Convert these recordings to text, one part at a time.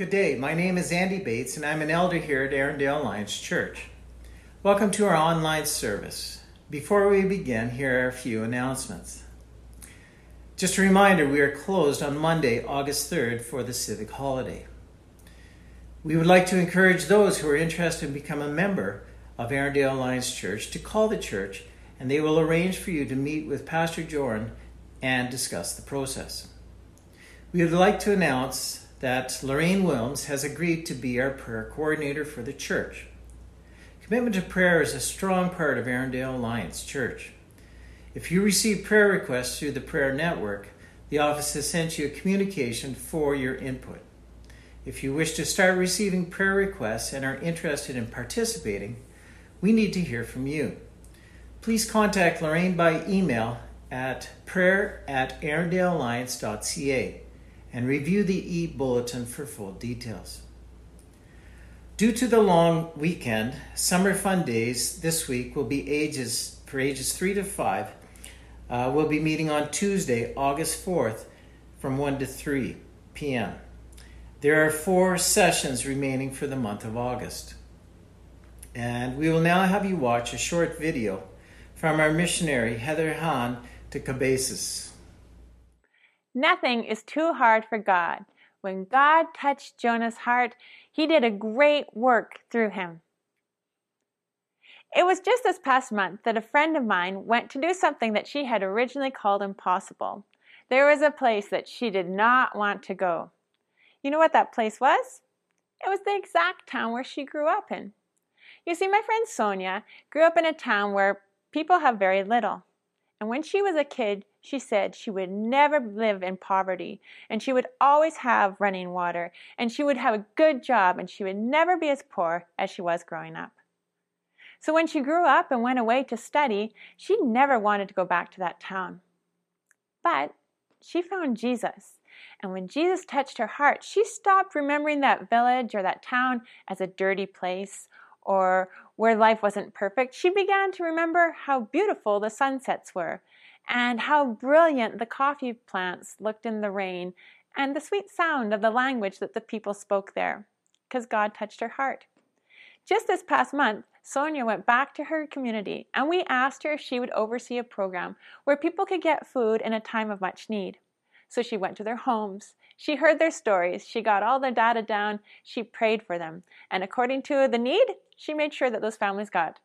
Good day. My name is Andy Bates, and I'm an elder here at Erindale Alliance Church. Welcome to our online service. Before we begin, here are a few announcements. Just a reminder we are closed on Monday, August 3rd for the civic holiday. We would like to encourage those who are interested in becoming a member of Erindale Alliance Church to call the church, and they will arrange for you to meet with Pastor Joran and discuss the process. We would like to announce that Lorraine Williams has agreed to be our prayer coordinator for the church. Commitment to prayer is a strong part of Erindale Alliance Church. If you receive prayer requests through the prayer network, the office has sent you a communication for your input. If you wish to start receiving prayer requests and are interested in participating, we need to hear from you. Please contact Lorraine by email at prayer at erindalealliance.ca and review the e bulletin for full details. Due to the long weekend, summer fun days this week will be ages for ages 3 to 5. Uh, we'll be meeting on Tuesday, August 4th from 1 to 3 p.m. There are four sessions remaining for the month of August. And we will now have you watch a short video from our missionary Heather Hahn to Cabezas. Nothing is too hard for God. When God touched Jonah's heart, he did a great work through him. It was just this past month that a friend of mine went to do something that she had originally called impossible. There was a place that she did not want to go. You know what that place was? It was the exact town where she grew up in. You see, my friend Sonia grew up in a town where people have very little. And when she was a kid, she said she would never live in poverty and she would always have running water and she would have a good job and she would never be as poor as she was growing up. So when she grew up and went away to study, she never wanted to go back to that town. But she found Jesus. And when Jesus touched her heart, she stopped remembering that village or that town as a dirty place or where life wasn't perfect. She began to remember how beautiful the sunsets were and how brilliant the coffee plants looked in the rain, and the sweet sound of the language that the people spoke there, because God touched her heart. Just this past month, Sonia went back to her community and we asked her if she would oversee a program where people could get food in a time of much need. So she went to their homes. She heard their stories. She got all their data down. She prayed for them. And according to the need, she made sure that those families got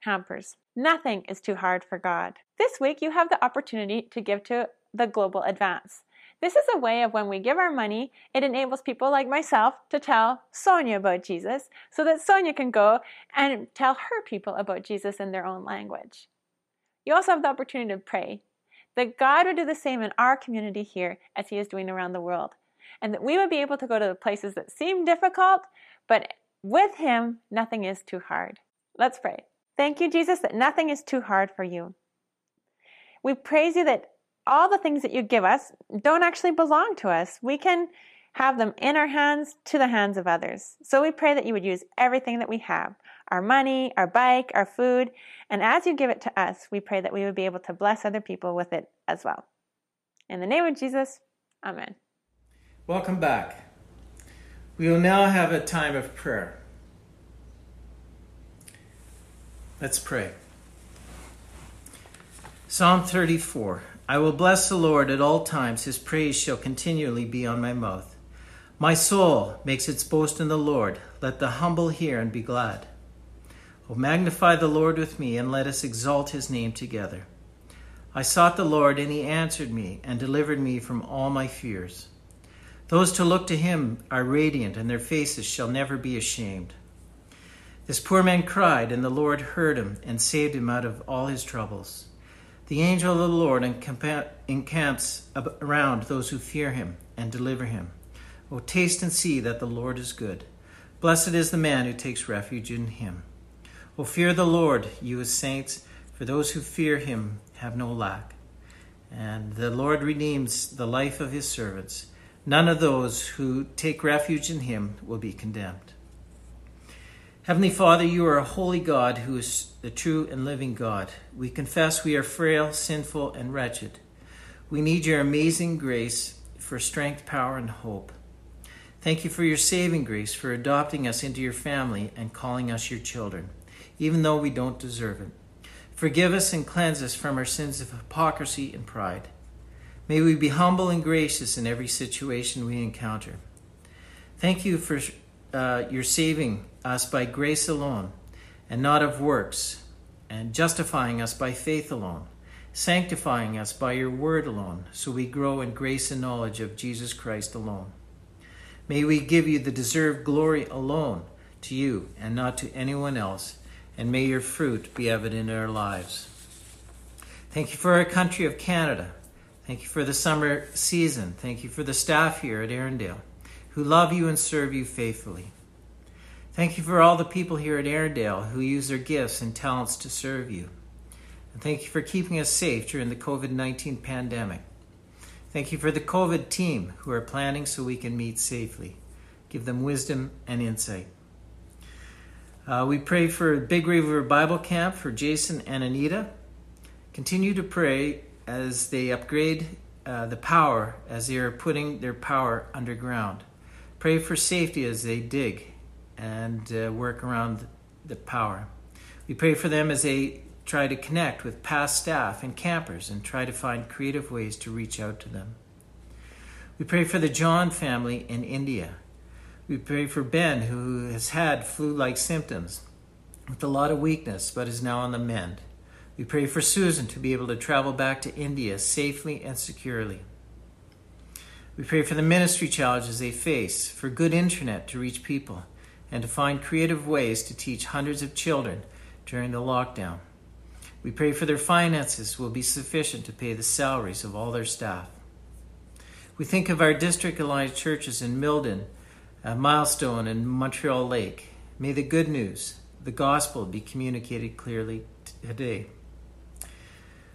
hampers. Nothing is too hard for God. This week, you have the opportunity to give to the Global Advance. This is a way of when we give our money, it enables people like myself to tell Sonia about Jesus so that Sonia can go and tell her people about Jesus in their own language. You also have the opportunity to pray that God would do the same in our community here as He is doing around the world, and that we would be able to go to the places that seem difficult, but with Him, nothing is too hard. Let's pray. Thank you, Jesus, that nothing is too hard for you. We praise you that all the things that you give us don't actually belong to us. We can have them in our hands to the hands of others. So we pray that you would use everything that we have our money, our bike, our food. And as you give it to us, we pray that we would be able to bless other people with it as well. In the name of Jesus, Amen. Welcome back. We will now have a time of prayer. Let's pray. Psalm 34 I will bless the Lord at all times, his praise shall continually be on my mouth. My soul makes its boast in the Lord. Let the humble hear and be glad. O magnify the Lord with me, and let us exalt his name together. I sought the Lord, and he answered me and delivered me from all my fears. Those who look to him are radiant, and their faces shall never be ashamed. This poor man cried, and the Lord heard him and saved him out of all his troubles. The angel of the Lord encamps around those who fear him and deliver him. O taste and see that the Lord is good. Blessed is the man who takes refuge in him. O fear the Lord, you his saints, for those who fear him have no lack. And the Lord redeems the life of his servants. None of those who take refuge in him will be condemned. Heavenly Father, you are a holy God who is the true and living God. We confess we are frail, sinful, and wretched. We need your amazing grace for strength, power, and hope. Thank you for your saving grace, for adopting us into your family and calling us your children, even though we don't deserve it. Forgive us and cleanse us from our sins of hypocrisy and pride. May we be humble and gracious in every situation we encounter. Thank you for uh, your saving us by grace alone and not of works, and justifying us by faith alone, sanctifying us by your word alone, so we grow in grace and knowledge of Jesus Christ alone. May we give you the deserved glory alone to you and not to anyone else, and may your fruit be evident in our lives. Thank you for our country of Canada. Thank you for the summer season. Thank you for the staff here at Erindale who love you and serve you faithfully. Thank you for all the people here at Erindale who use their gifts and talents to serve you. And thank you for keeping us safe during the COVID 19 pandemic. Thank you for the COVID team who are planning so we can meet safely. Give them wisdom and insight. Uh, we pray for Big River Bible Camp for Jason and Anita. Continue to pray as they upgrade uh, the power, as they are putting their power underground. Pray for safety as they dig and uh, work around the power. We pray for them as they try to connect with past staff and campers and try to find creative ways to reach out to them. We pray for the John family in India. We pray for Ben, who has had flu like symptoms with a lot of weakness but is now on the mend. We pray for Susan to be able to travel back to India safely and securely. We pray for the ministry challenges they face, for good internet to reach people, and to find creative ways to teach hundreds of children during the lockdown. We pray for their finances will be sufficient to pay the salaries of all their staff. We think of our district alliance churches in Milton, uh, Milestone, and Montreal Lake. May the good news, the gospel, be communicated clearly today.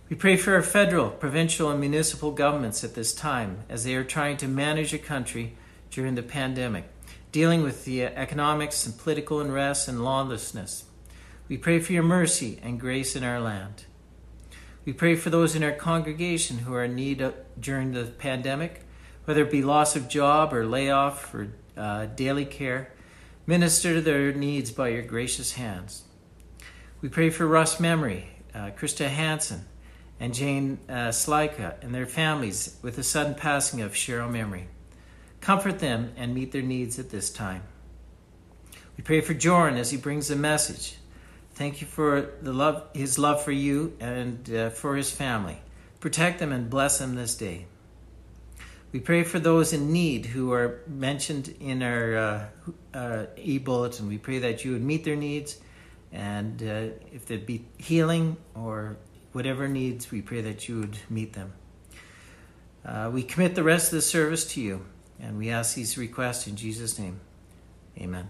We pray for our federal, provincial, and municipal governments at this time as they are trying to manage a country during the pandemic, dealing with the economics and political unrest and lawlessness. We pray for your mercy and grace in our land. We pray for those in our congregation who are in need during the pandemic, whether it be loss of job or layoff or uh, daily care. Minister to their needs by your gracious hands. We pray for Russ Memory, uh, Krista Hansen, and Jane uh, Slyka and their families with the sudden passing of Cheryl Memory. Comfort them and meet their needs at this time. We pray for Joran as he brings the message Thank you for the love, his love for you and uh, for his family. Protect them and bless them this day. We pray for those in need who are mentioned in our uh, uh, e bulletin. We pray that you would meet their needs, and uh, if there be healing or whatever needs, we pray that you would meet them. Uh, we commit the rest of the service to you, and we ask these requests in Jesus' name. Amen.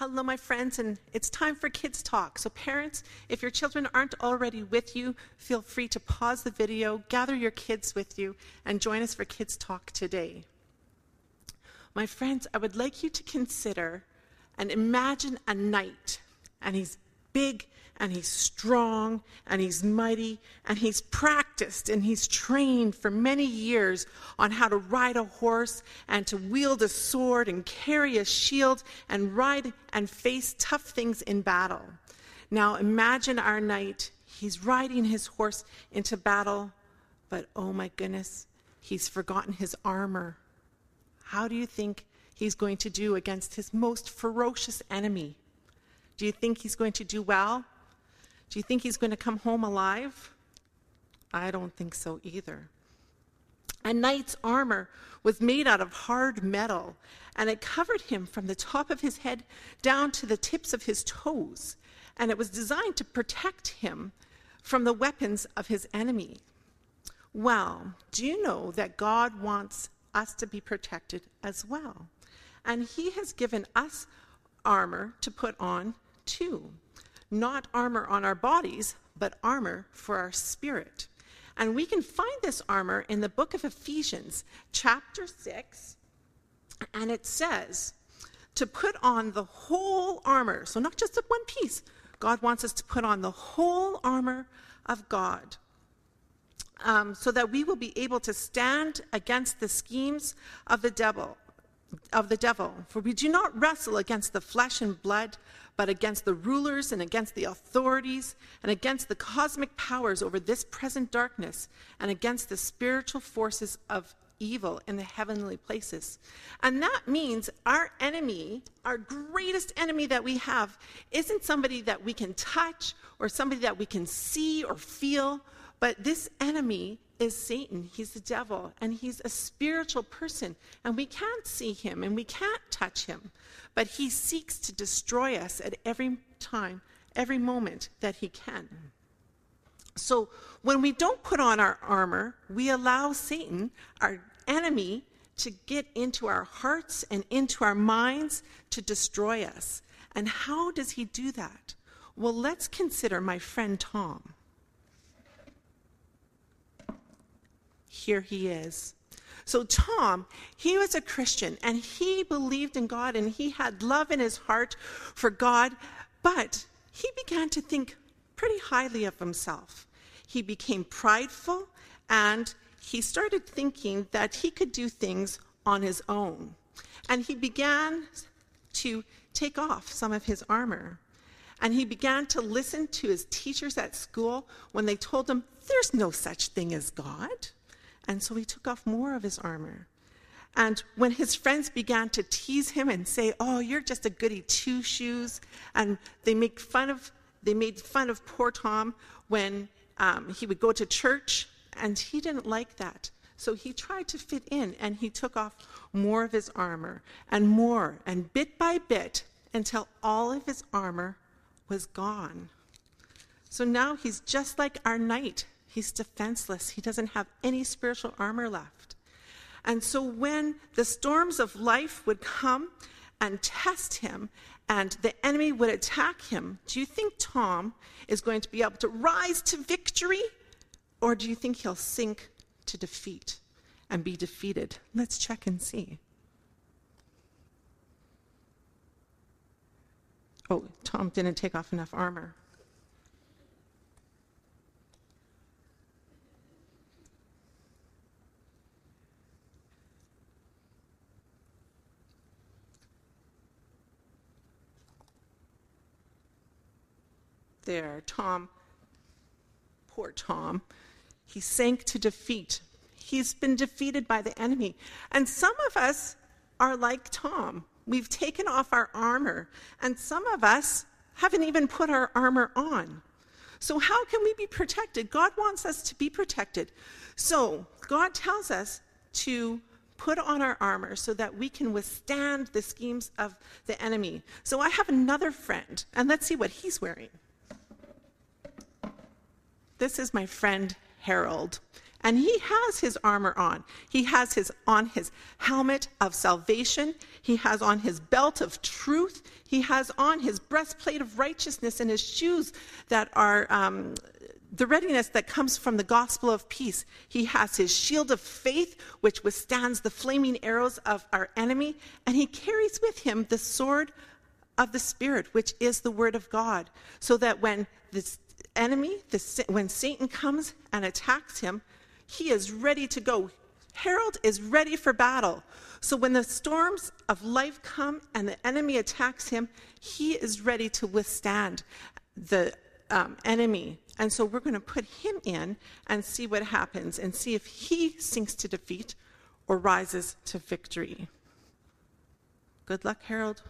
Hello, my friends, and it's time for Kids Talk. So, parents, if your children aren't already with you, feel free to pause the video, gather your kids with you, and join us for Kids Talk today. My friends, I would like you to consider and imagine a knight, and he's big and he's strong and he's mighty and he's practiced and he's trained for many years on how to ride a horse and to wield a sword and carry a shield and ride and face tough things in battle. Now imagine our knight. He's riding his horse into battle, but oh my goodness, he's forgotten his armor. How do you think he's going to do against his most ferocious enemy? Do you think he's going to do well? Do you think he's going to come home alive? I don't think so either. A knight's armor was made out of hard metal, and it covered him from the top of his head down to the tips of his toes, and it was designed to protect him from the weapons of his enemy. Well, do you know that God wants us to be protected as well? And He has given us armor to put on too not armor on our bodies, but armor for our spirit. And we can find this armor in the book of Ephesians, chapter 6, and it says to put on the whole armor. So, not just one piece. God wants us to put on the whole armor of God. Um, so that we will be able to stand against the schemes of the devil of the devil for we do not wrestle against the flesh and blood but against the rulers and against the authorities and against the cosmic powers over this present darkness and against the spiritual forces of evil in the heavenly places. And that means our enemy, our greatest enemy that we have, isn't somebody that we can touch or somebody that we can see or feel, but this enemy is Satan. He's the devil, and he's a spiritual person, and we can't see him and we can't touch him. But he seeks to destroy us at every time, every moment that he can. So when we don't put on our armor, we allow Satan, our enemy, to get into our hearts and into our minds to destroy us. And how does he do that? Well, let's consider my friend Tom. Here he is. So, Tom, he was a Christian and he believed in God and he had love in his heart for God, but he began to think pretty highly of himself. He became prideful and he started thinking that he could do things on his own. And he began to take off some of his armor. And he began to listen to his teachers at school when they told him, There's no such thing as God. And so he took off more of his armor. And when his friends began to tease him and say, "Oh, you're just a goody two shoes," and they make fun of, they made fun of poor Tom when um, he would go to church, and he didn't like that. So he tried to fit in, and he took off more of his armor and more, and bit by bit, until all of his armor was gone. So now he's just like our knight He's defenseless. He doesn't have any spiritual armor left. And so when the storms of life would come and test him and the enemy would attack him, do you think Tom is going to be able to rise to victory? Or do you think he'll sink to defeat and be defeated? Let's check and see. Oh, Tom didn't take off enough armor. There. Tom, poor Tom, he sank to defeat. He's been defeated by the enemy. And some of us are like Tom. We've taken off our armor, and some of us haven't even put our armor on. So, how can we be protected? God wants us to be protected. So, God tells us to put on our armor so that we can withstand the schemes of the enemy. So, I have another friend, and let's see what he's wearing. This is my friend Harold. And he has his armor on. He has his on his helmet of salvation. He has on his belt of truth. He has on his breastplate of righteousness and his shoes that are um, the readiness that comes from the gospel of peace. He has his shield of faith, which withstands the flaming arrows of our enemy. And he carries with him the sword of the Spirit, which is the word of God, so that when this enemy, the, when Satan comes and attacks him, he is ready to go. Harold is ready for battle. So when the storms of life come and the enemy attacks him, he is ready to withstand the um, enemy. And so we're going to put him in and see what happens and see if he sinks to defeat or rises to victory. Good luck, Harold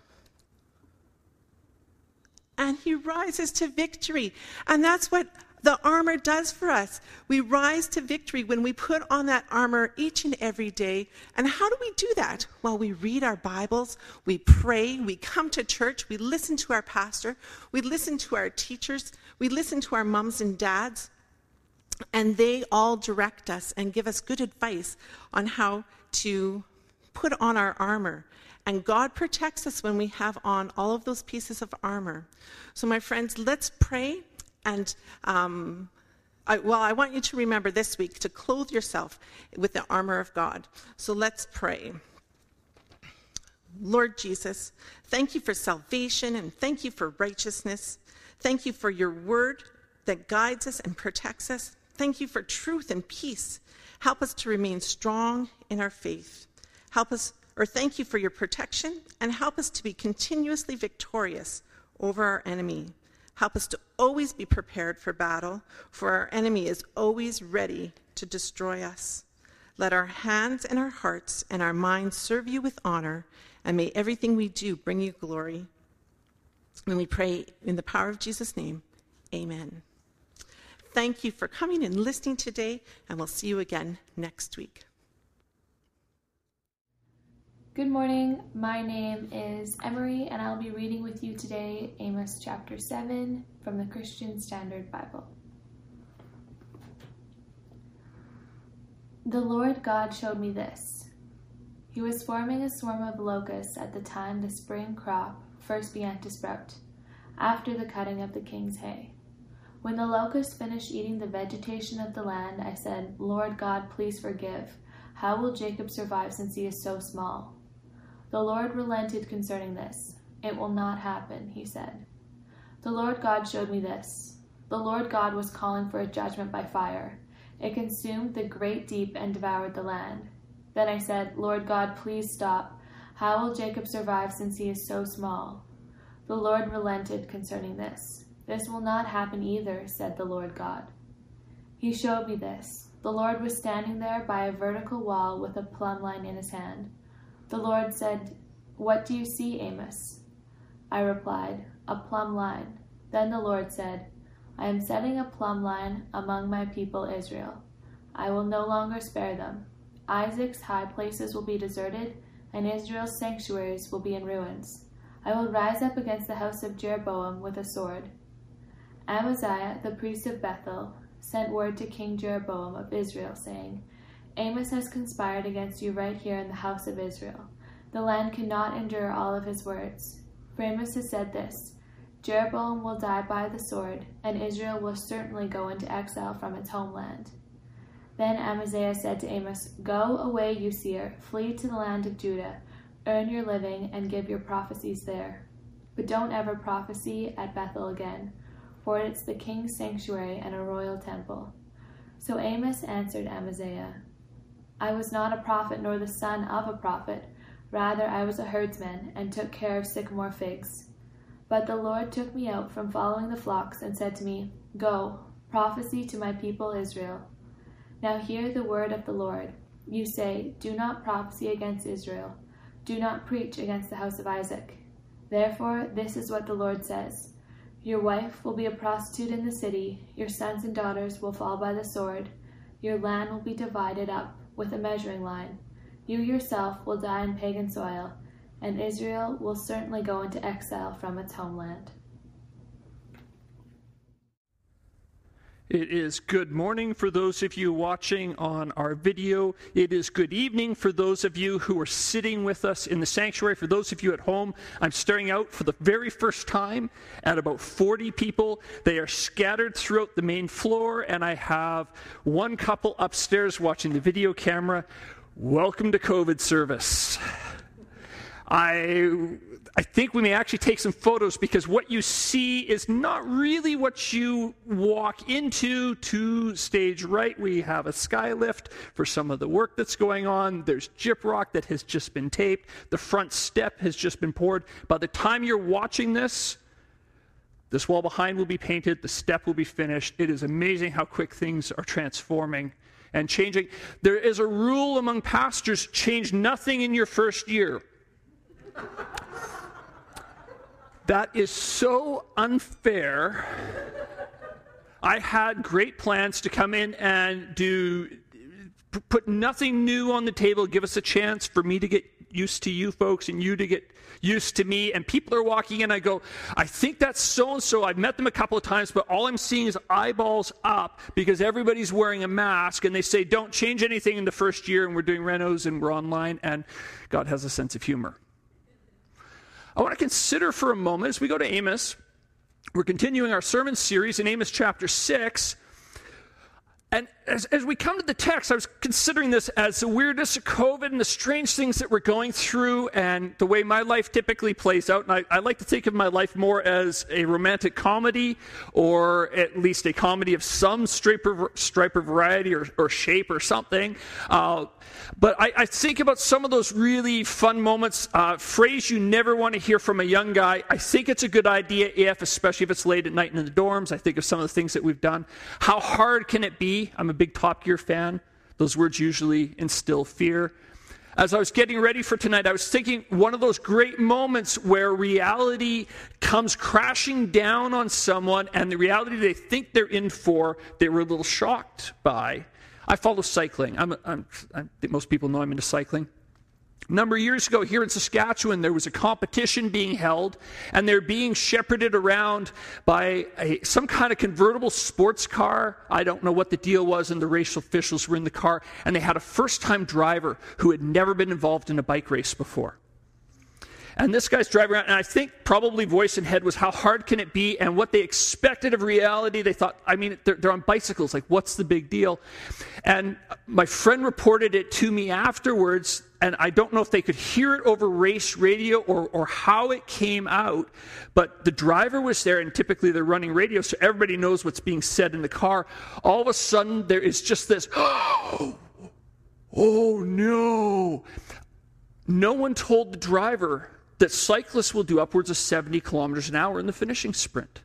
and he rises to victory. And that's what the armor does for us. We rise to victory when we put on that armor each and every day. And how do we do that? Well, we read our Bibles, we pray, we come to church, we listen to our pastor, we listen to our teachers, we listen to our moms and dads, and they all direct us and give us good advice on how to put on our armor. And God protects us when we have on all of those pieces of armor. So, my friends, let's pray. And, um, I, well, I want you to remember this week to clothe yourself with the armor of God. So, let's pray. Lord Jesus, thank you for salvation and thank you for righteousness. Thank you for your word that guides us and protects us. Thank you for truth and peace. Help us to remain strong in our faith. Help us or thank you for your protection and help us to be continuously victorious over our enemy. Help us to always be prepared for battle, for our enemy is always ready to destroy us. Let our hands and our hearts and our minds serve you with honor, and may everything we do bring you glory. And we pray in the power of Jesus' name, amen. Thank you for coming and listening today, and we'll see you again next week. Good morning. My name is Emery, and I'll be reading with you today Amos chapter 7 from the Christian Standard Bible. The Lord God showed me this. He was forming a swarm of locusts at the time the spring crop first began to sprout, after the cutting of the king's hay. When the locusts finished eating the vegetation of the land, I said, Lord God, please forgive. How will Jacob survive since he is so small? The Lord relented concerning this. It will not happen, he said. The Lord God showed me this. The Lord God was calling for a judgment by fire. It consumed the great deep and devoured the land. Then I said, Lord God, please stop. How will Jacob survive since he is so small? The Lord relented concerning this. This will not happen either, said the Lord God. He showed me this. The Lord was standing there by a vertical wall with a plumb line in his hand. The Lord said, What do you see, Amos? I replied, A plumb line. Then the Lord said, I am setting a plumb line among my people Israel. I will no longer spare them. Isaac's high places will be deserted, and Israel's sanctuaries will be in ruins. I will rise up against the house of Jeroboam with a sword. Amaziah, the priest of Bethel, sent word to King Jeroboam of Israel, saying, Amos has conspired against you right here in the house of Israel. The land cannot endure all of his words. For Amos has said this Jeroboam will die by the sword, and Israel will certainly go into exile from its homeland. Then Amaziah said to Amos, Go away, you seer, flee to the land of Judah, earn your living, and give your prophecies there. But don't ever prophesy at Bethel again, for it's the king's sanctuary and a royal temple. So Amos answered Amaziah, I was not a prophet nor the son of a prophet. Rather, I was a herdsman and took care of sycamore figs. But the Lord took me out from following the flocks and said to me, Go, prophesy to my people Israel. Now hear the word of the Lord. You say, Do not prophesy against Israel. Do not preach against the house of Isaac. Therefore, this is what the Lord says Your wife will be a prostitute in the city, your sons and daughters will fall by the sword, your land will be divided up with a measuring line. You yourself will die in pagan soil, and Israel will certainly go into exile from its homeland. It is good morning for those of you watching on our video. It is good evening for those of you who are sitting with us in the sanctuary. For those of you at home, I'm staring out for the very first time at about 40 people. They are scattered throughout the main floor, and I have one couple upstairs watching the video camera. Welcome to COVID service. I I think we may actually take some photos because what you see is not really what you walk into. To stage right, we have a skylift for some of the work that's going on. There's gyprock that has just been taped. The front step has just been poured. By the time you're watching this, this wall behind will be painted, the step will be finished. It is amazing how quick things are transforming and changing. There is a rule among pastors change nothing in your first year. That is so unfair. I had great plans to come in and do put nothing new on the table, give us a chance for me to get used to you folks and you to get used to me. And people are walking in, I go, I think that's so and so. I've met them a couple of times, but all I'm seeing is eyeballs up because everybody's wearing a mask. And they say, don't change anything in the first year. And we're doing renos and we're online. And God has a sense of humor. I want to consider for a moment as we go to Amos. We're continuing our sermon series in Amos chapter 6. And as, as we come to the text, I was considering this as the weirdness of COVID and the strange things that we're going through and the way my life typically plays out. And I, I like to think of my life more as a romantic comedy or at least a comedy of some stripe or, stripe or variety or, or shape or something. Uh, but I, I, think about some of those really fun moments. Uh, phrase you never want to hear from a young guy. I think it's a good idea if, especially if it's late at night in the dorms. I think of some of the things that we've done. How hard can it be? I'm a big Top Gear fan. Those words usually instill fear. As I was getting ready for tonight, I was thinking one of those great moments where reality comes crashing down on someone and the reality they think they're in for, they were a little shocked by. I follow cycling. I'm, I'm, i think most people know I'm into cycling. A number of years ago, here in Saskatchewan, there was a competition being held, and they're being shepherded around by a, some kind of convertible sports car. I don't know what the deal was, and the racial officials were in the car, and they had a first time driver who had never been involved in a bike race before. And this guy's driving around, and I think probably voice in head was how hard can it be, and what they expected of reality. They thought, I mean, they're, they're on bicycles, like, what's the big deal? And my friend reported it to me afterwards, and I don't know if they could hear it over race radio or, or how it came out, but the driver was there, and typically they're running radio, so everybody knows what's being said in the car. All of a sudden, there is just this, oh, oh no. No one told the driver that cyclists will do upwards of 70 kilometers an hour in the finishing sprint.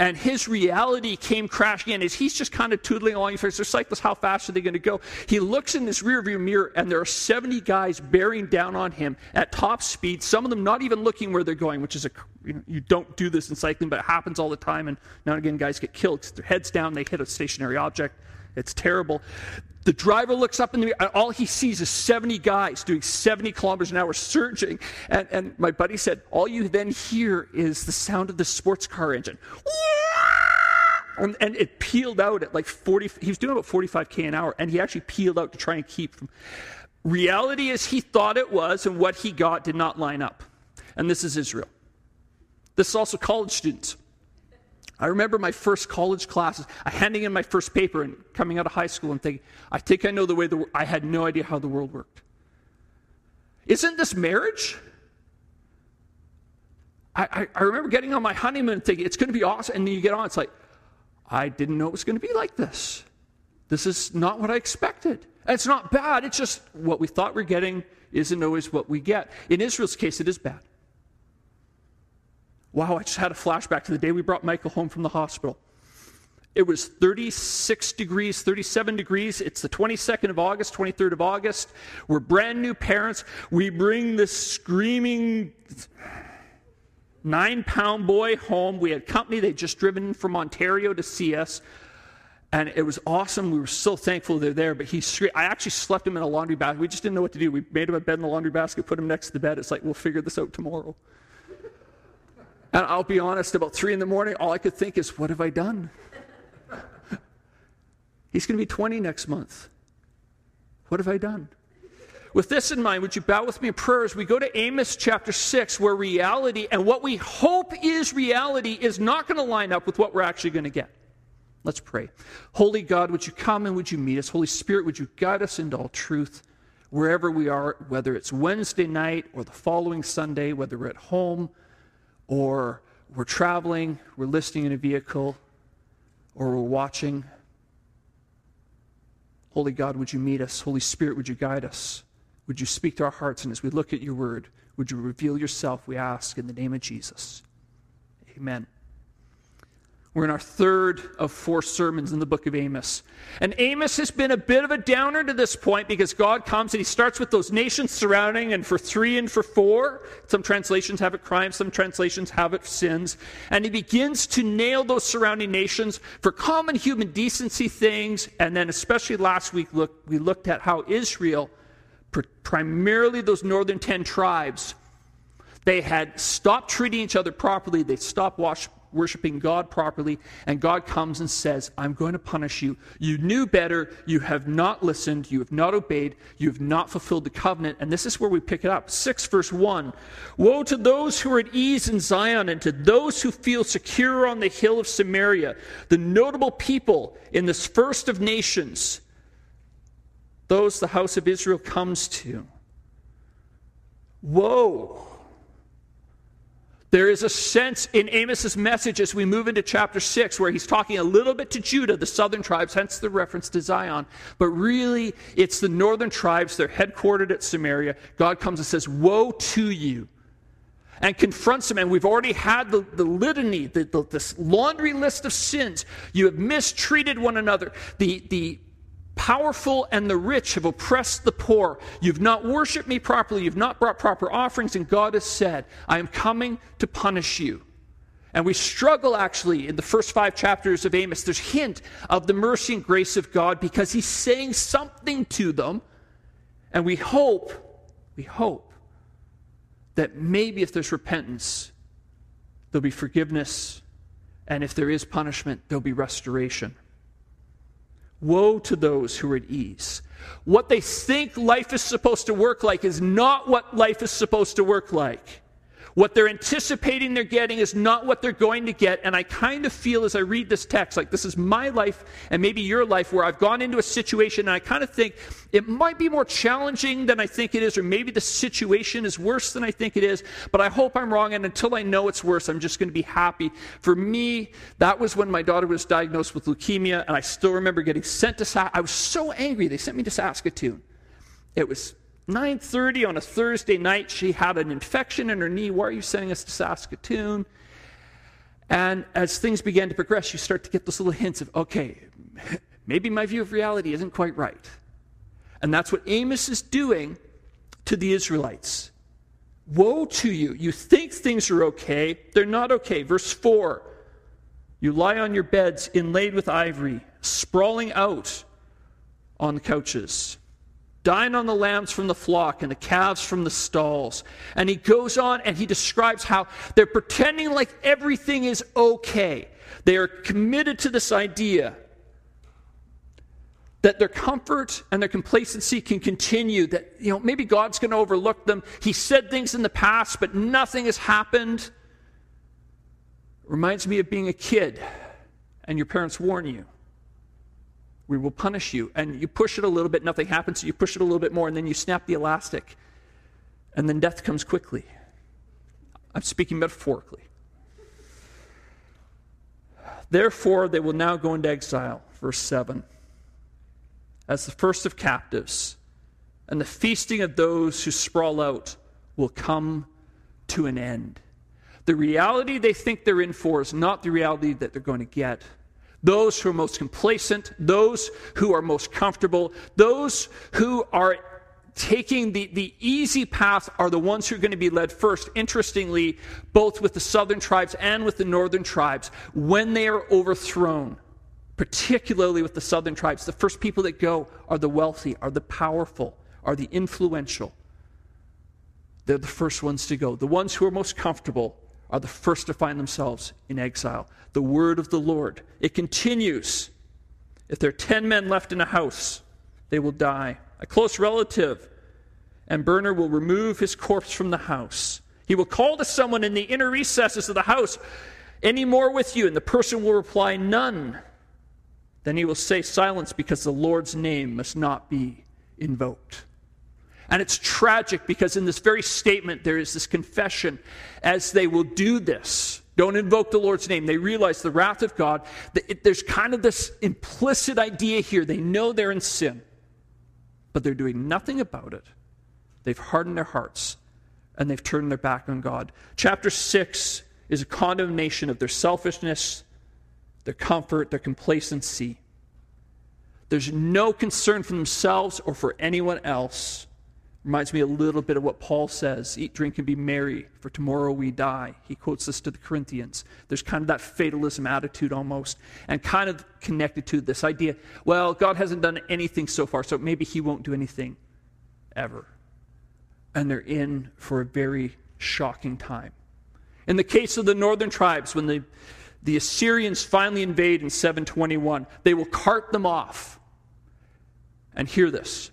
And his reality came crashing in as he's just kind of tootling along. He figures, "They're cyclists, how fast are they going to go? He looks in this rearview mirror, and there are 70 guys bearing down on him at top speed, some of them not even looking where they're going, which is a, you, you don't do this in cycling, but it happens all the time. And now and again, guys get killed because their heads down, they hit a stationary object. It's terrible. The driver looks up in the mirror, all he sees is 70 guys doing 70 kilometers an hour surging. And, and my buddy said, All you then hear is the sound of the sports car engine. And, and, it peeled out at like 40, he was doing about 45K an hour, and he actually peeled out to try and keep from. Reality is he thought it was, and what he got did not line up. And this is Israel. This is also college students. I remember my first college classes, handing in my first paper and coming out of high school and thinking, I think I know the way the I had no idea how the world worked. Isn't this marriage? I, I, I remember getting on my honeymoon and thinking, it's going to be awesome. And then you get on, it's like, I didn't know it was going to be like this. This is not what I expected. And it's not bad, it's just what we thought we're getting isn't always what we get. In Israel's case, it is bad. Wow, I just had a flashback to the day we brought Michael home from the hospital. It was 36 degrees, 37 degrees. It's the 22nd of August, 23rd of August. We're brand new parents. We bring this screaming nine pound boy home. We had company. They'd just driven from Ontario to see us. And it was awesome. We were so thankful they're there. But he, I actually slept him in a laundry basket. We just didn't know what to do. We made him a bed in the laundry basket, put him next to the bed. It's like, we'll figure this out tomorrow. And I'll be honest, about three in the morning, all I could think is, what have I done? He's going to be 20 next month. What have I done? With this in mind, would you bow with me in prayer as we go to Amos chapter 6, where reality and what we hope is reality is not going to line up with what we're actually going to get? Let's pray. Holy God, would you come and would you meet us? Holy Spirit, would you guide us into all truth wherever we are, whether it's Wednesday night or the following Sunday, whether we're at home or we're traveling, we're listening in a vehicle, or we're watching. Holy God, would you meet us? Holy Spirit, would you guide us? Would you speak to our hearts? And as we look at your word, would you reveal yourself, we ask, in the name of Jesus? Amen. We're in our third of four sermons in the book of Amos. And Amos has been a bit of a downer to this point because God comes and he starts with those nations surrounding, and for three and for four, some translations have it crimes, some translations have it sins. And he begins to nail those surrounding nations for common human decency things. And then, especially last week, look, we looked at how Israel primarily those northern 10 tribes, they had stopped treating each other properly. They stopped wash, worshiping God properly. And God comes and says, I'm going to punish you. You knew better. You have not listened. You have not obeyed. You have not fulfilled the covenant. And this is where we pick it up. 6 verse 1. Woe to those who are at ease in Zion and to those who feel secure on the hill of Samaria, the notable people in this first of nations those the house of Israel comes to. Woe! There is a sense in Amos's message as we move into chapter 6 where he's talking a little bit to Judah, the southern tribes, hence the reference to Zion. But really, it's the northern tribes. They're headquartered at Samaria. God comes and says, Woe to you. And confronts them. And we've already had the, the litany, the, the, this laundry list of sins. You have mistreated one another. The, the powerful and the rich have oppressed the poor. You've not worshiped me properly. You've not brought proper offerings. And God has said, I am coming to punish you. And we struggle actually in the first five chapters of Amos. There's hint of the mercy and grace of God because he's saying something to them. And we hope, we hope that maybe if there's repentance, there'll be forgiveness. And if there is punishment, there'll be restoration. Woe to those who are at ease. What they think life is supposed to work like is not what life is supposed to work like. What they're anticipating they're getting is not what they're going to get. And I kind of feel as I read this text, like this is my life and maybe your life, where I've gone into a situation and I kind of think it might be more challenging than I think it is, or maybe the situation is worse than I think it is. But I hope I'm wrong. And until I know it's worse, I'm just going to be happy. For me, that was when my daughter was diagnosed with leukemia. And I still remember getting sent to, I was so angry. They sent me to Saskatoon. It was 9.30 on a Thursday night, she had an infection in her knee. Why are you sending us to Saskatoon? And as things began to progress, you start to get those little hints of, okay, maybe my view of reality isn't quite right. And that's what Amos is doing to the Israelites. Woe to you. You think things are okay, they're not okay. Verse 4 You lie on your beds inlaid with ivory, sprawling out on the couches. Dine on the lambs from the flock and the calves from the stalls. And he goes on and he describes how they're pretending like everything is okay. They are committed to this idea that their comfort and their complacency can continue, that, you know, maybe God's going to overlook them. He said things in the past, but nothing has happened. Reminds me of being a kid and your parents warn you we will punish you. And you push it a little bit, nothing happens. You push it a little bit more, and then you snap the elastic. And then death comes quickly. I'm speaking metaphorically. Therefore, they will now go into exile. Verse 7. As the first of captives, and the feasting of those who sprawl out will come to an end. The reality they think they're in for is not the reality that they're going to get those who are most complacent, those who are most comfortable, those who are taking the, the easy path are the ones who are going to be led first. Interestingly, both with the southern tribes and with the northern tribes, when they are overthrown, particularly with the southern tribes, the first people that go are the wealthy, are the powerful, are the influential. They're the first ones to go. The ones who are most comfortable are the first to find themselves in exile. The word of the Lord. It continues If there are ten men left in a house, they will die. A close relative and burner will remove his corpse from the house. He will call to someone in the inner recesses of the house, Any more with you? And the person will reply, None. Then he will say, Silence, because the Lord's name must not be invoked. And it's tragic because in this very statement, there is this confession as they will do this. Don't invoke the Lord's name. They realize the wrath of God. There's kind of this implicit idea here. They know they're in sin, but they're doing nothing about it. They've hardened their hearts and they've turned their back on God. Chapter 6 is a condemnation of their selfishness, their comfort, their complacency. There's no concern for themselves or for anyone else. Reminds me a little bit of what Paul says eat, drink, and be merry, for tomorrow we die. He quotes this to the Corinthians. There's kind of that fatalism attitude almost, and kind of connected to this idea well, God hasn't done anything so far, so maybe He won't do anything ever. And they're in for a very shocking time. In the case of the northern tribes, when the, the Assyrians finally invade in 721, they will cart them off. And hear this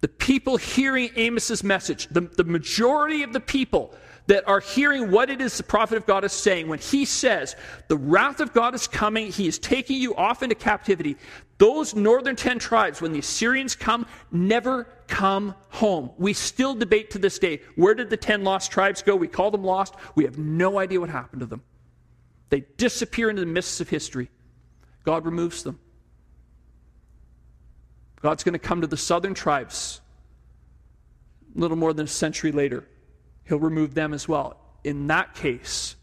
the people hearing Amos's message, the, the majority of the people that are hearing what it is the prophet of God is saying, when he says, The wrath of God is coming, he is taking you off into captivity, those northern 10 tribes, when the Assyrians come, never come home. We still debate to this day where did the 10 lost tribes go? We call them lost. We have no idea what happened to them. They disappear into the mists of history. God removes them. God's going to come to the southern tribes a little more than a century later. He'll remove them as well. In that case,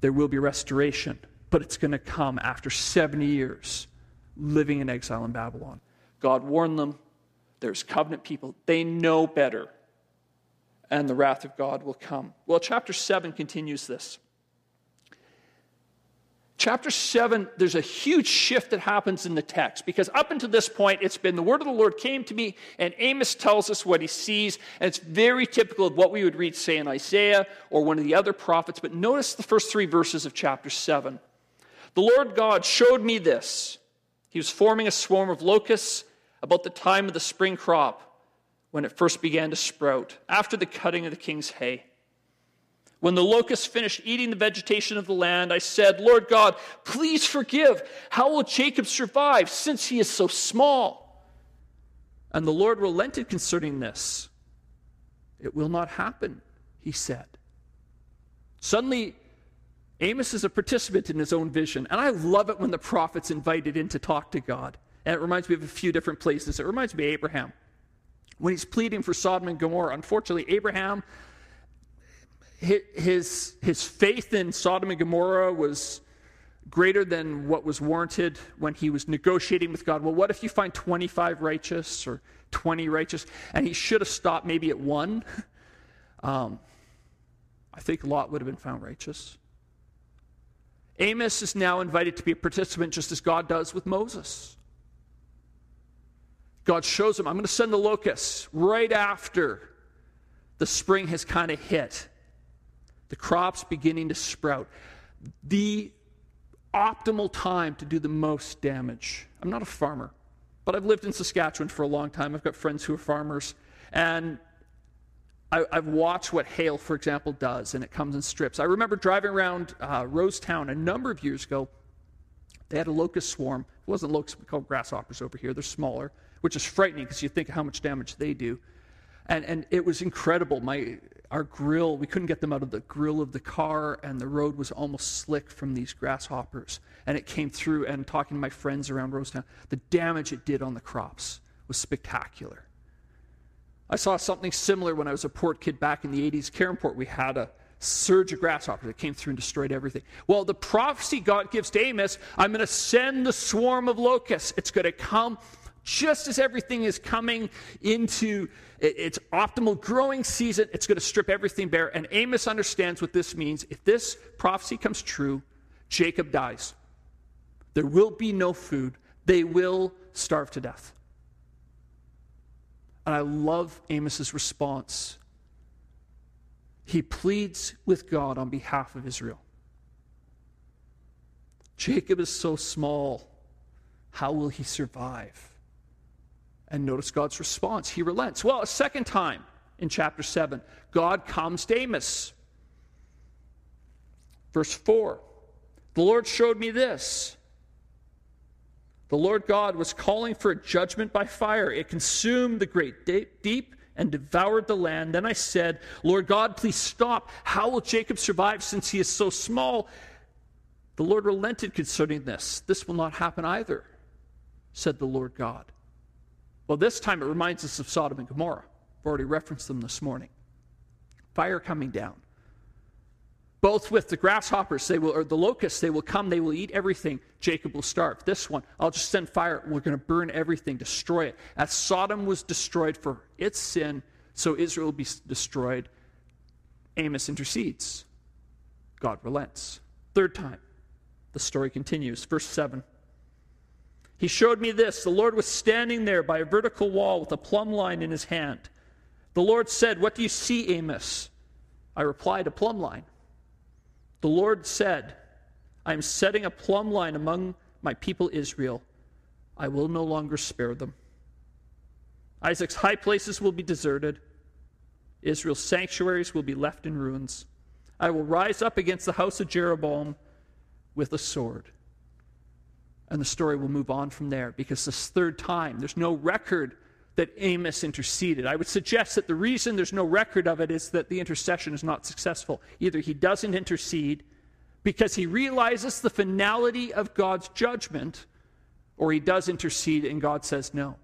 there will be restoration, but it's going to come after 70 years living in exile in Babylon. God warned them. There's covenant people. They know better. And the wrath of God will come. Well, chapter 7 continues this. Chapter 7, there's a huge shift that happens in the text because up until this point, it's been the word of the Lord came to me, and Amos tells us what he sees, and it's very typical of what we would read, say, in Isaiah or one of the other prophets. But notice the first three verses of chapter 7. The Lord God showed me this. He was forming a swarm of locusts about the time of the spring crop when it first began to sprout, after the cutting of the king's hay. When the locusts finished eating the vegetation of the land, I said, Lord God, please forgive. How will Jacob survive since he is so small? And the Lord relented concerning this. It will not happen, he said. Suddenly, Amos is a participant in his own vision. And I love it when the prophet's invited in to talk to God. And it reminds me of a few different places. It reminds me of Abraham. When he's pleading for Sodom and Gomorrah, unfortunately, Abraham his, his faith in Sodom and Gomorrah was greater than what was warranted when he was negotiating with God. Well, what if you find 25 righteous or 20 righteous? And he should have stopped maybe at one. Um, I think Lot would have been found righteous. Amos is now invited to be a participant just as God does with Moses. God shows him, I'm going to send the locusts right after the spring has kind of hit the crops beginning to sprout. The optimal time to do the most damage. I'm not a farmer, but I've lived in Saskatchewan for a long time. I've got friends who are farmers, and I, have watched what hail, for example, does, and it comes in strips. I remember driving around uh, Rosetown a number of years ago. They had a locust swarm. It wasn't locusts, we call grasshoppers over here. They're smaller, which is frightening because you think how much damage they do. And, and it was incredible. My, our grill, we couldn't get them out of the grill of the car, and the road was almost slick from these grasshoppers. And it came through, and talking to my friends around Rosetown, the damage it did on the crops was spectacular. I saw something similar when I was a port kid back in the 80s. Caronport, we had a surge of grasshoppers that came through and destroyed everything. Well, the prophecy God gives to Amos I'm going to send the swarm of locusts. It's going to come just as everything is coming into its optimal growing season, it's going to strip everything bare. And Amos understands what this means. If this prophecy comes true, Jacob dies. There will be no food, they will starve to death. And I love Amos's response. He pleads with God on behalf of Israel. Jacob is so small. How will he survive? And notice God's response. He relents. Well, a second time in chapter 7, God comes to Amos. Verse 4 The Lord showed me this. The Lord God was calling for a judgment by fire. It consumed the great deep and devoured the land. Then I said, Lord God, please stop. How will Jacob survive since he is so small? The Lord relented concerning this. This will not happen either, said the Lord God. Well, this time it reminds us of Sodom and Gomorrah. I've already referenced them this morning. Fire coming down. Both with the grasshoppers, they will, or the locusts, they will come, they will eat everything. Jacob will starve. This one, I'll just send fire. We're going to burn everything, destroy it. As Sodom was destroyed for its sin, so Israel will be destroyed. Amos intercedes. God relents. Third time, the story continues. Verse 7. He showed me this. The Lord was standing there by a vertical wall with a plumb line in his hand. The Lord said, What do you see, Amos? I replied, A plumb line. The Lord said, I am setting a plumb line among my people Israel. I will no longer spare them. Isaac's high places will be deserted. Israel's sanctuaries will be left in ruins. I will rise up against the house of Jeroboam with a sword. And the story will move on from there because this third time, there's no record that Amos interceded. I would suggest that the reason there's no record of it is that the intercession is not successful. Either he doesn't intercede because he realizes the finality of God's judgment, or he does intercede and God says no.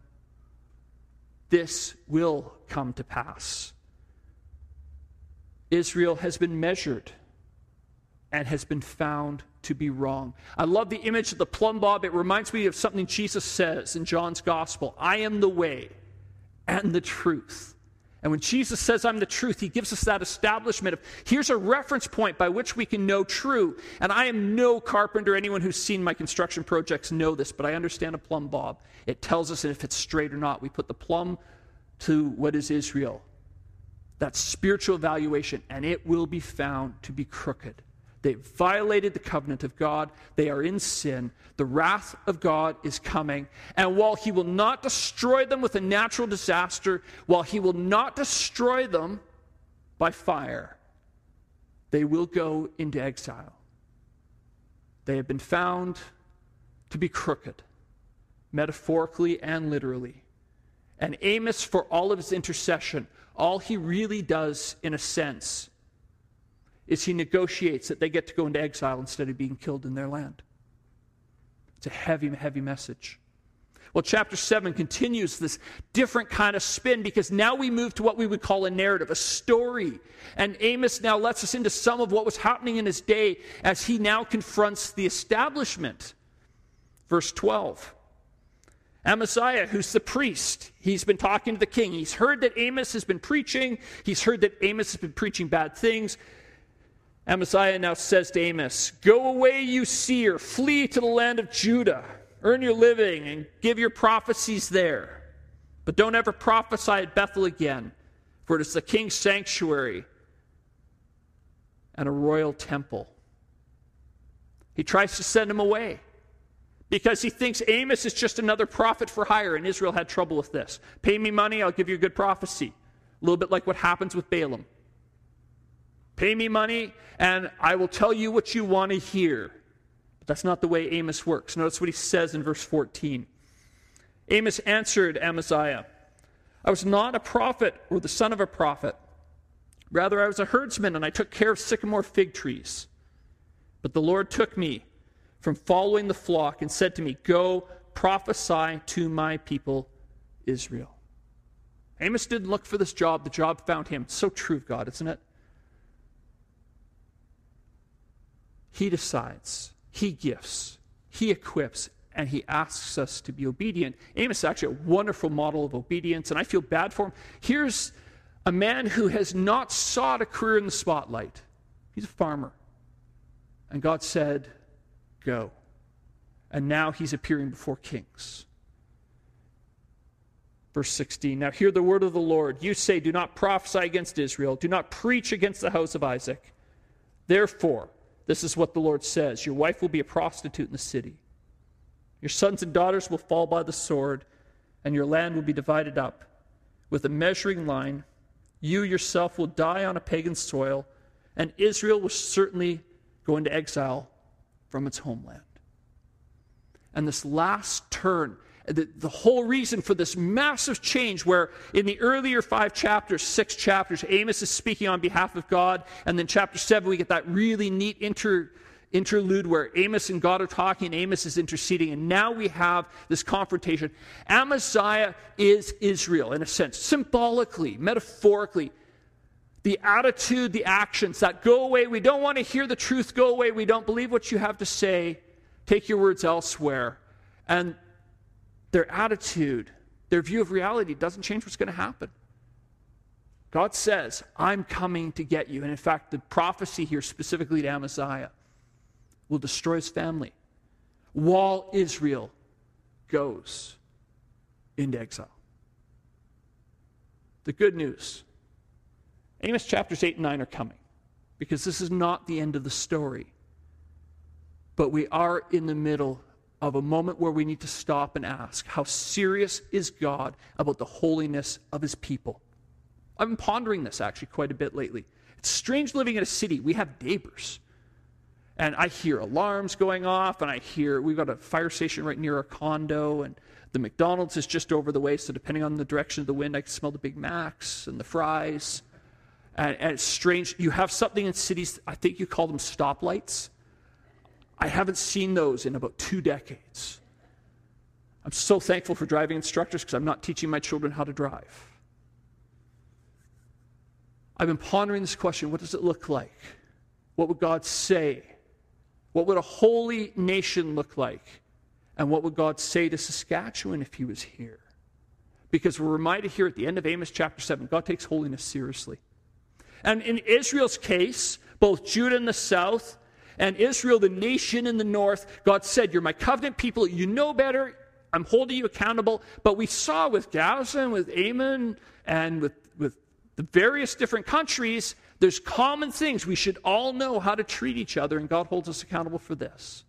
This will come to pass. Israel has been measured and has been found to be wrong. I love the image of the plumb bob. It reminds me of something Jesus says in John's gospel I am the way and the truth. And when Jesus says, I'm the truth, he gives us that establishment of here's a reference point by which we can know true. And I am no carpenter. Anyone who's seen my construction projects know this, but I understand a plumb bob. It tells us if it's straight or not. We put the plumb to what is Israel. That spiritual evaluation, and it will be found to be crooked. They violated the covenant of God. They are in sin. The wrath of God is coming. And while He will not destroy them with a natural disaster, while He will not destroy them by fire, they will go into exile. They have been found to be crooked, metaphorically and literally. And Amos, for all of his intercession, all he really does, in a sense, is he negotiates that they get to go into exile instead of being killed in their land. It's a heavy, heavy message. Well, chapter 7 continues this different kind of spin because now we move to what we would call a narrative, a story. And Amos now lets us into some of what was happening in his day as he now confronts the establishment. Verse 12. Amaziah, who's the priest, he's been talking to the king. He's heard that Amos has been preaching. He's heard that Amos has been preaching bad things. Amaziah now says to Amos, Go away, you seer, flee to the land of Judah, earn your living, and give your prophecies there. But don't ever prophesy at Bethel again, for it is the king's sanctuary and a royal temple. He tries to send him away because he thinks Amos is just another prophet for hire, and Israel had trouble with this. Pay me money, I'll give you a good prophecy. A little bit like what happens with Balaam. Pay me money, and I will tell you what you want to hear. But that's not the way Amos works. Notice what he says in verse 14. Amos answered Amaziah, I was not a prophet or the son of a prophet. Rather, I was a herdsman, and I took care of sycamore fig trees. But the Lord took me from following the flock and said to me, Go prophesy to my people Israel. Amos didn't look for this job, the job found him. So true of God, isn't it? He decides, He gifts, He equips, and He asks us to be obedient. Amos is actually a wonderful model of obedience, and I feel bad for him. Here's a man who has not sought a career in the spotlight, he's a farmer. And God said, Go. And now he's appearing before kings. Verse 16 Now hear the word of the Lord. You say, Do not prophesy against Israel, do not preach against the house of Isaac. Therefore, this is what the Lord says Your wife will be a prostitute in the city, Your sons and daughters will fall by the sword, and your land will be divided up with a measuring line. You yourself will die on a pagan soil, and Israel will certainly go into exile from its homeland. And this last turn, the, the whole reason for this massive change, where in the earlier five chapters, six chapters, Amos is speaking on behalf of God, and then chapter seven, we get that really neat inter interlude where Amos and God are talking and Amos is interceding. And now we have this confrontation. Amaziah is Israel, in a sense, symbolically, metaphorically. The attitude, the actions that go away. We don't want to hear the truth. Go away. We don't believe what you have to say. Take your words elsewhere. And their attitude, their view of reality doesn't change what's going to happen. God says, I'm coming to get you. And in fact, the prophecy here specifically to Amaziah will destroy his family while Israel goes into exile. The good news Amos chapters 8 and 9 are coming because this is not the end of the story. But we are in the middle of a moment where we need to stop and ask how serious is God about the holiness of his people? I've been pondering this actually quite a bit lately. It's strange living in a city. We have neighbors and I hear alarms going off, and I hear we've got a fire station right near our condo, and the McDonald's is just over the way, so depending on the direction of the wind, I can smell the Big Macs and the fries. And, and it's strange. You have something in cities, I think you call them stoplights. I haven't seen those in about two decades. I'm so thankful for driving instructors because I'm not teaching my children how to drive. I've been pondering this question what does it look like? What would God say what would a holy nation look like? And what would God say to Saskatchewan if he was here? Because we're reminded here at the end of Amos chapter 7, God takes holiness seriously. And in Israel's case, both Judah in the south and Israel, the nation in the north, God said, You're my covenant people. You know better. I'm holding you accountable. But we saw with Gaza and with Ammon and with, with the various different countries there's common things. We should all know how to treat each other, and God holds us accountable for this.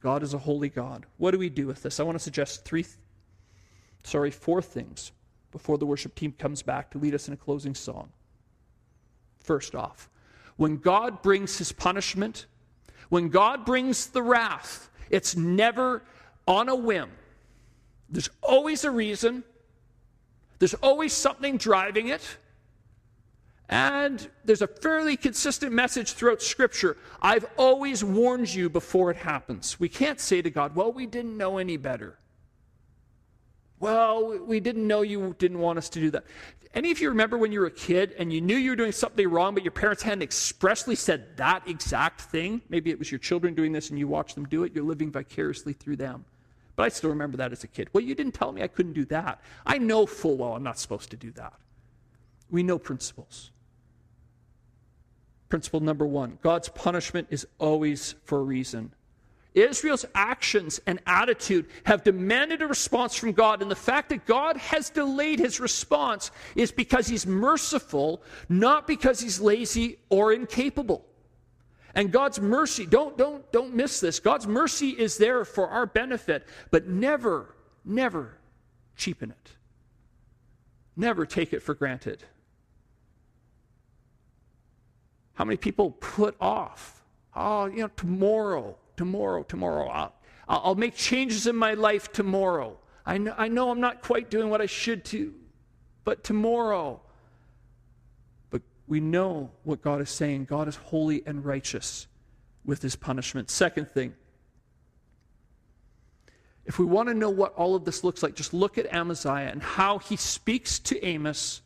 God is a holy God. What do we do with this? I want to suggest three, sorry, four things before the worship team comes back to lead us in a closing song. First off, when God brings his punishment, when God brings the wrath, it's never on a whim. There's always a reason, there's always something driving it. And there's a fairly consistent message throughout Scripture. I've always warned you before it happens. We can't say to God, well, we didn't know any better. Well, we didn't know you didn't want us to do that. Any of you remember when you were a kid and you knew you were doing something wrong, but your parents hadn't expressly said that exact thing? Maybe it was your children doing this and you watched them do it. You're living vicariously through them. But I still remember that as a kid. Well, you didn't tell me I couldn't do that. I know full well I'm not supposed to do that. We know principles. Principle number one God's punishment is always for a reason. Israel's actions and attitude have demanded a response from God, and the fact that God has delayed his response is because he's merciful, not because he's lazy or incapable. And God's mercy, don't, don't, don't miss this. God's mercy is there for our benefit, but never, never cheapen it. Never take it for granted. How many people put off? Oh, you know, tomorrow, tomorrow, tomorrow. I'll, I'll make changes in my life tomorrow. I know, I know I'm not quite doing what I should do, but tomorrow. But we know what God is saying. God is holy and righteous with his punishment. Second thing, if we want to know what all of this looks like, just look at Amaziah and how he speaks to Amos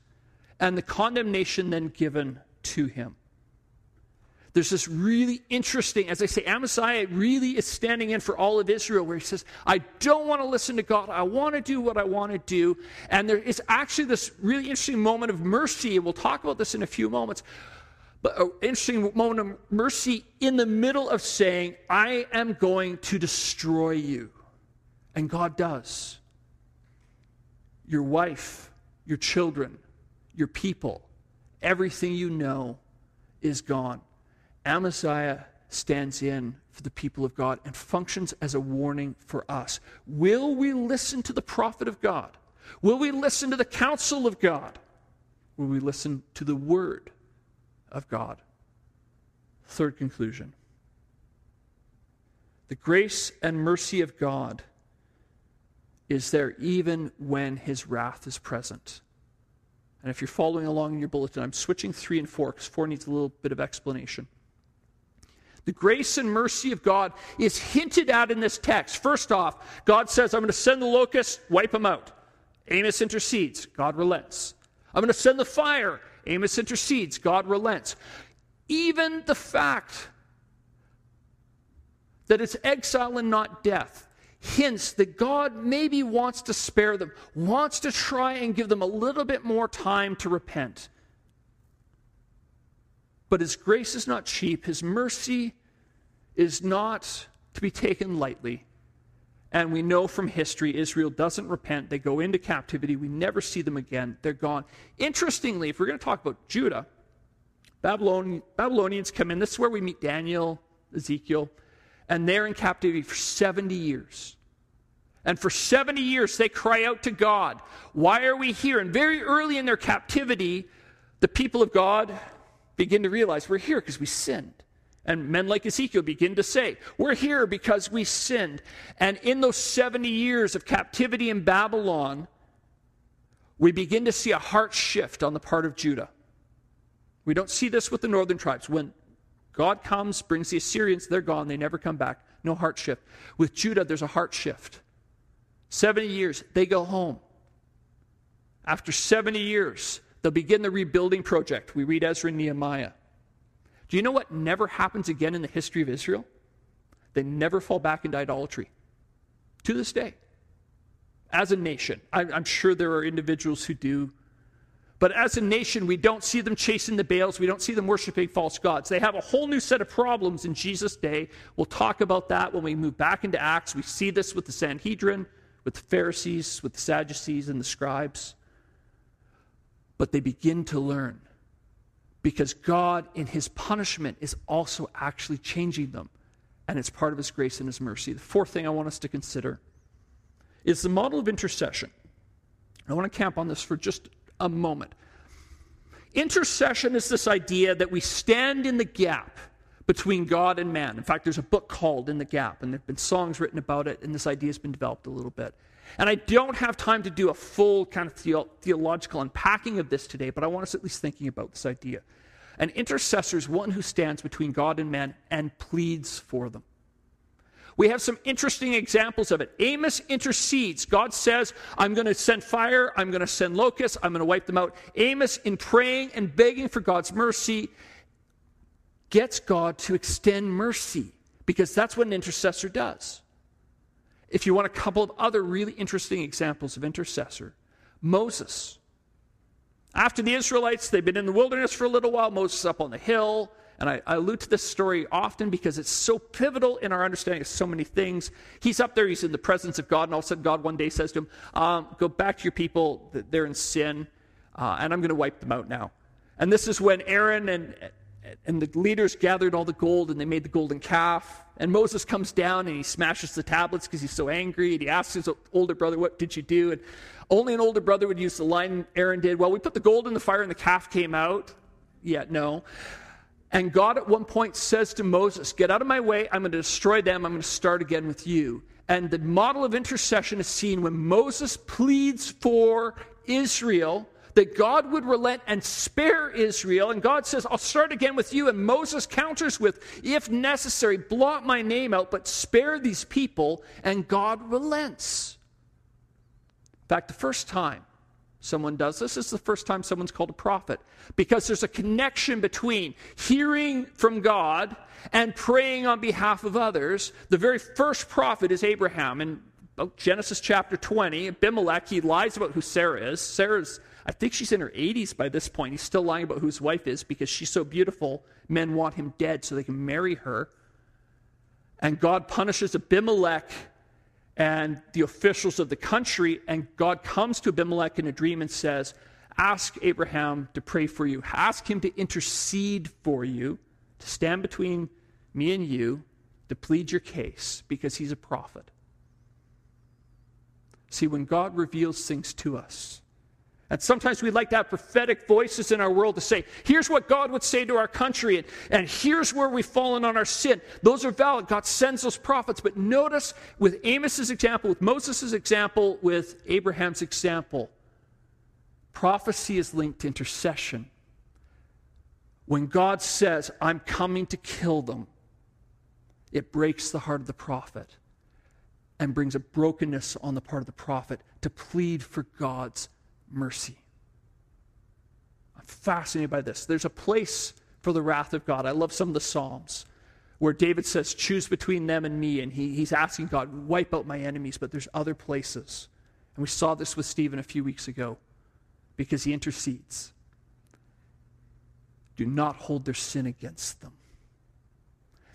and the condemnation then given to him there's this really interesting, as I say, Amaziah really is standing in for all of Israel, where he says, I don't want to listen to God. I want to do what I want to do. And there is actually this really interesting moment of mercy, and we'll talk about this in a few moments. But an interesting moment of mercy in the middle of saying, I am going to destroy you. And God does. Your wife, your children, your people, everything you know is gone. Amaziah stands in for the people of God and functions as a warning for us. Will we listen to the prophet of God? Will we listen to the counsel of God? Will we listen to the word of God? Third conclusion the grace and mercy of God is there even when his wrath is present. And if you're following along in your bulletin, I'm switching three and four because four needs a little bit of explanation. The grace and mercy of God is hinted at in this text. First off, God says, I'm going to send the locust, wipe them out. Amos intercedes, God relents. I'm going to send the fire. Amos intercedes, God relents. Even the fact that it's exile and not death hints that God maybe wants to spare them, wants to try and give them a little bit more time to repent. But His grace is not cheap, His mercy is not to be taken lightly. And we know from history, Israel doesn't repent. They go into captivity. We never see them again. They're gone. Interestingly, if we're going to talk about Judah, Babylon, Babylonians come in. This is where we meet Daniel, Ezekiel, and they're in captivity for 70 years. And for 70 years, they cry out to God, Why are we here? And very early in their captivity, the people of God begin to realize we're here because we sinned. And men like Ezekiel begin to say, We're here because we sinned. And in those 70 years of captivity in Babylon, we begin to see a heart shift on the part of Judah. We don't see this with the northern tribes. When God comes, brings the Assyrians, they're gone, they never come back. No heart shift. With Judah, there's a heart shift. 70 years, they go home. After 70 years, they'll begin the rebuilding project. We read Ezra and Nehemiah. Do you know what never happens again in the history of Israel? They never fall back into idolatry. To this day. As a nation. I'm sure there are individuals who do. But as a nation, we don't see them chasing the Baals. We don't see them worshiping false gods. They have a whole new set of problems in Jesus' day. We'll talk about that when we move back into Acts. We see this with the Sanhedrin with the Pharisees, with the Sadducees, and the scribes. But they begin to learn because God, in his punishment, is also actually changing them. And it's part of his grace and his mercy. The fourth thing I want us to consider is the model of intercession. I want to camp on this for just a moment. Intercession is this idea that we stand in the gap between God and man. In fact, there's a book called In the Gap, and there have been songs written about it, and this idea has been developed a little bit. And I don't have time to do a full kind of theo- theological unpacking of this today, but I want us at least thinking about this idea. An intercessor is one who stands between God and man and pleads for them. We have some interesting examples of it. Amos intercedes. God says, I'm going to send fire, I'm going to send locusts, I'm going to wipe them out. Amos, in praying and begging for God's mercy, gets God to extend mercy because that's what an intercessor does. If you want a couple of other really interesting examples of intercessor, Moses. After the Israelites, they've been in the wilderness for a little while. Moses up on the hill. And I, I, allude to this story often because it's so pivotal in our understanding of so many things. He's up there, he's in the presence of God, and all of a sudden, God one day says to him, um, Go back to your people, they're in sin, uh, and I'm going to wipe them out now. And this is when Aaron and and the leaders gathered all the gold and they made the golden calf. And Moses comes down and he smashes the tablets because he's so angry. And he asks his older brother, What did you do? And only an older brother would use the line Aaron did. Well, we put the gold in the fire and the calf came out. Yeah, no. And God at one point says to Moses, Get out of my way. I'm going to destroy them. I'm going to start again with you. And the model of intercession is seen when Moses pleads for Israel that God would relent and spare Israel. And God says, I'll start again with you. And Moses counters with, if necessary, blot my name out, but spare these people. And God relents. In fact, the first time someone does this is the first time someone's called a prophet because there's a connection between hearing from God and praying on behalf of others. The very first prophet is Abraham. In Genesis chapter 20, Abimelech, he lies about who Sarah is. Sarah's I think she's in her 80s by this point. He's still lying about who his wife is because she's so beautiful. Men want him dead so they can marry her. And God punishes Abimelech and the officials of the country. And God comes to Abimelech in a dream and says, Ask Abraham to pray for you, ask him to intercede for you, to stand between me and you. to plead your case because he's a prophet. See, when God reveals things to us, and sometimes we like to have prophetic voices in our world to say, here's what God would say to our country, and, and here's where we've fallen on our sin. Those are valid. God sends those prophets. But notice with Amos's example, with Moses' example, with Abraham's example, prophecy is linked to intercession. When God says, I'm coming to kill them, it breaks the heart of the prophet and brings a brokenness on the part of the prophet to plead for God's mercy. I'm fascinated by this. There's a place for the wrath of God. I love some of the Psalms where David says, Choose between them and me. And he, he's asking God, Wipe out my enemies. But there's other places. And we saw this with Stephen a few weeks ago because he intercedes. Do not hold their sin against them.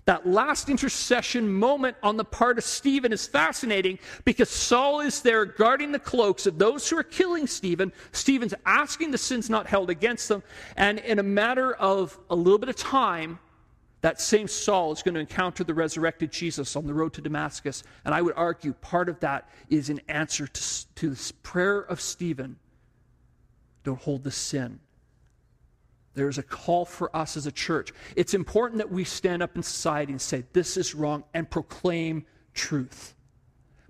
That last intercession moment on the part of Stephen is fascinating because Saul is there guarding the cloaks of those who are killing Stephen. Stephen's asking the sins not held against them. And in a matter of a little bit of time, that same Saul is going to encounter the resurrected Jesus on the road to Damascus. And I would argue part of that is an answer to, to this prayer of Stephen don't hold the sin there's a call for us as a church. It's important that we stand up in society and say, this is wrong, and proclaim truth.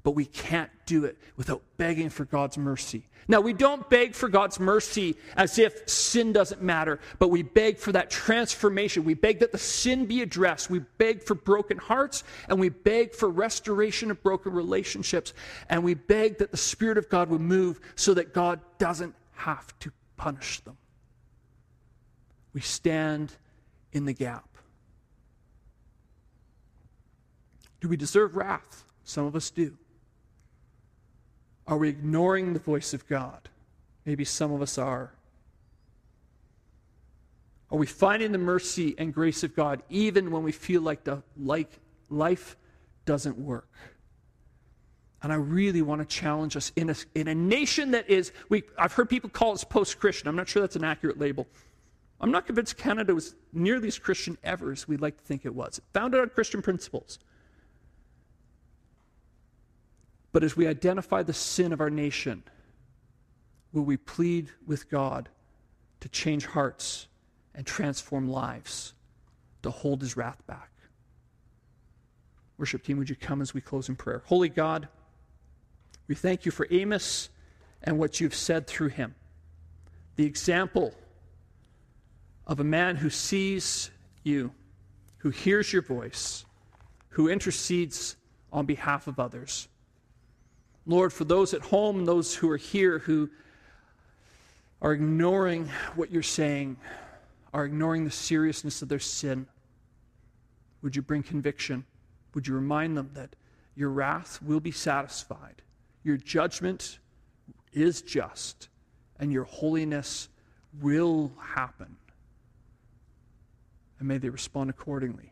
But we can't do it without begging for God's mercy. Now, we don't beg for God's mercy as if sin doesn't matter, but we beg for that transformation. We beg that the sin be addressed. We beg for broken hearts, and we beg for restoration of broken relationships. And we beg that the Spirit of God would move so that God doesn't have to punish them we stand in the gap. Do we deserve wrath? Some of us do. Are we ignoring the voice of God? Maybe some of us are. Are we finding the mercy and grace of God even when we feel like the like life doesn't work? And I really want to challenge us in a, in a nation that is, we, I've heard people call us post Christian. I'm not sure that's an accurate label. I'm not convinced Canada was nearly as Christian ever as we'd like to think it was. Founded on Christian principles. But as we identify the sin of our nation, will we plead with God to change hearts and transform lives, to hold his wrath back? Worship team, would you come as we close in prayer? Holy God, we thank you for Amos and what you've said through him. The example of a man who sees you, who hears your voice, who intercedes on behalf of others. Lord, for those at home, those who are here who are ignoring what you're saying, are ignoring the seriousness of their sin, would you bring conviction? Would you remind them that your wrath will be satisfied, your judgment is just, and your holiness will happen? And may they respond accordingly.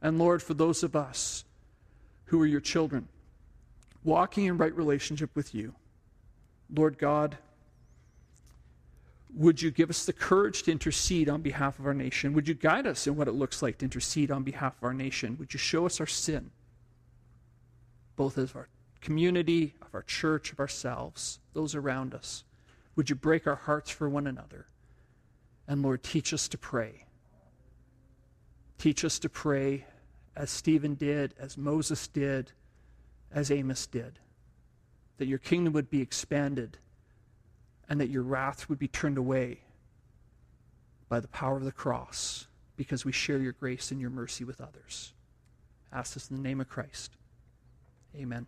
And Lord, for those of us who are your children, walking in right relationship with you, Lord God, would you give us the courage to intercede on behalf of our nation? Would you guide us in what it looks like to intercede on behalf of our nation? Would you show us our sin, both as our community, of our church, of ourselves, those around us? Would you break our hearts for one another? And Lord, teach us to pray. Teach us to pray as Stephen did, as Moses did, as Amos did. That your kingdom would be expanded and that your wrath would be turned away by the power of the cross because we share your grace and your mercy with others. Ask this in the name of Christ. Amen.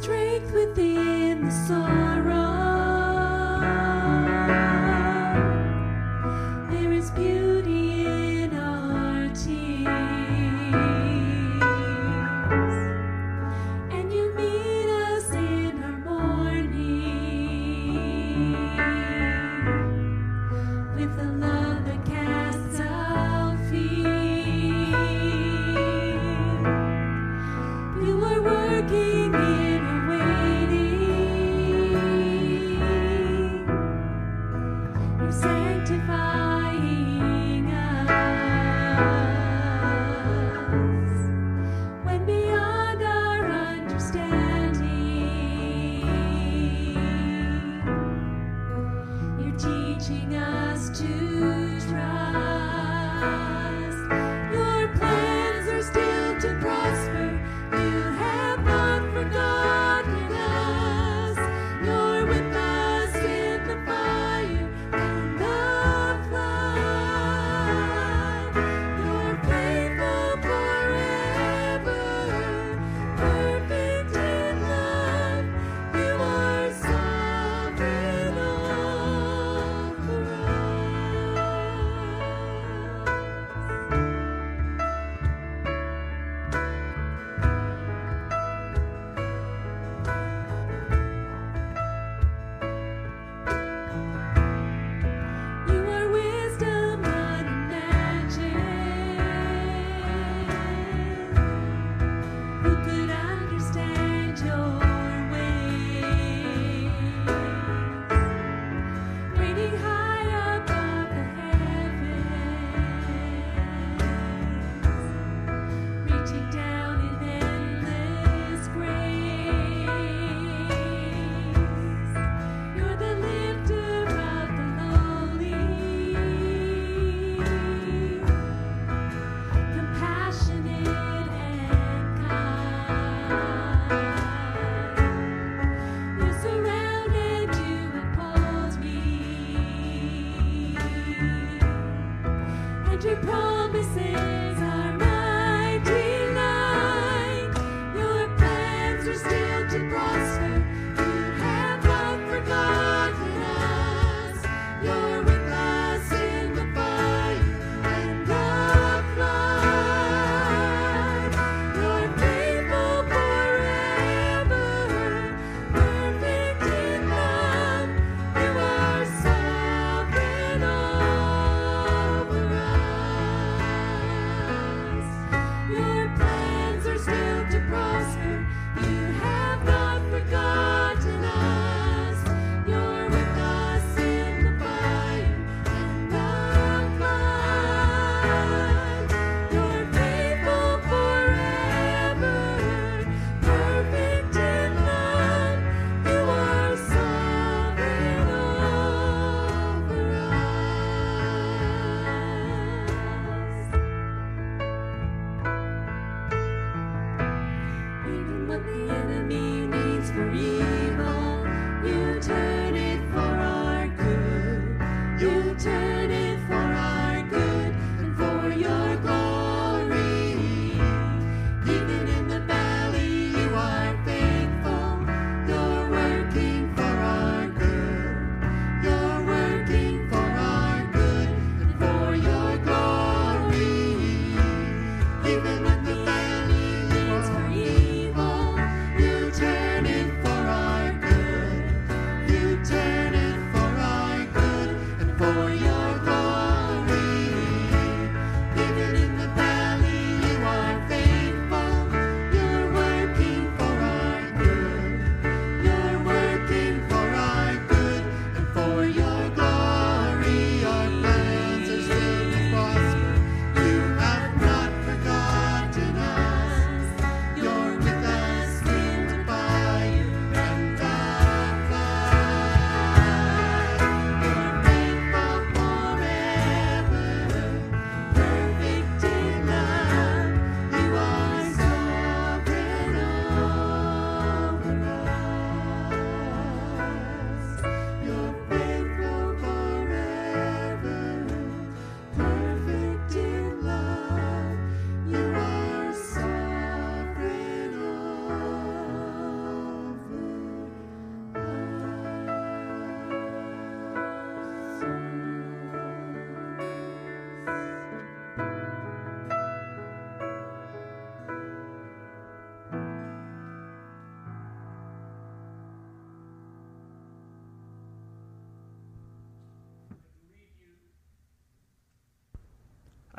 Beauty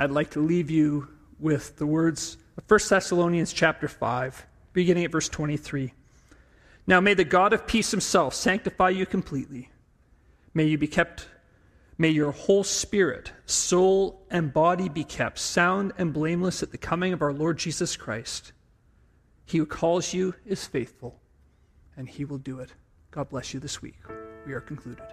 I'd like to leave you with the words of 1 Thessalonians chapter 5, beginning at verse 23. Now may the God of peace himself sanctify you completely. May you be kept may your whole spirit, soul, and body be kept sound and blameless at the coming of our Lord Jesus Christ. He who calls you is faithful, and he will do it. God bless you this week. We are concluded.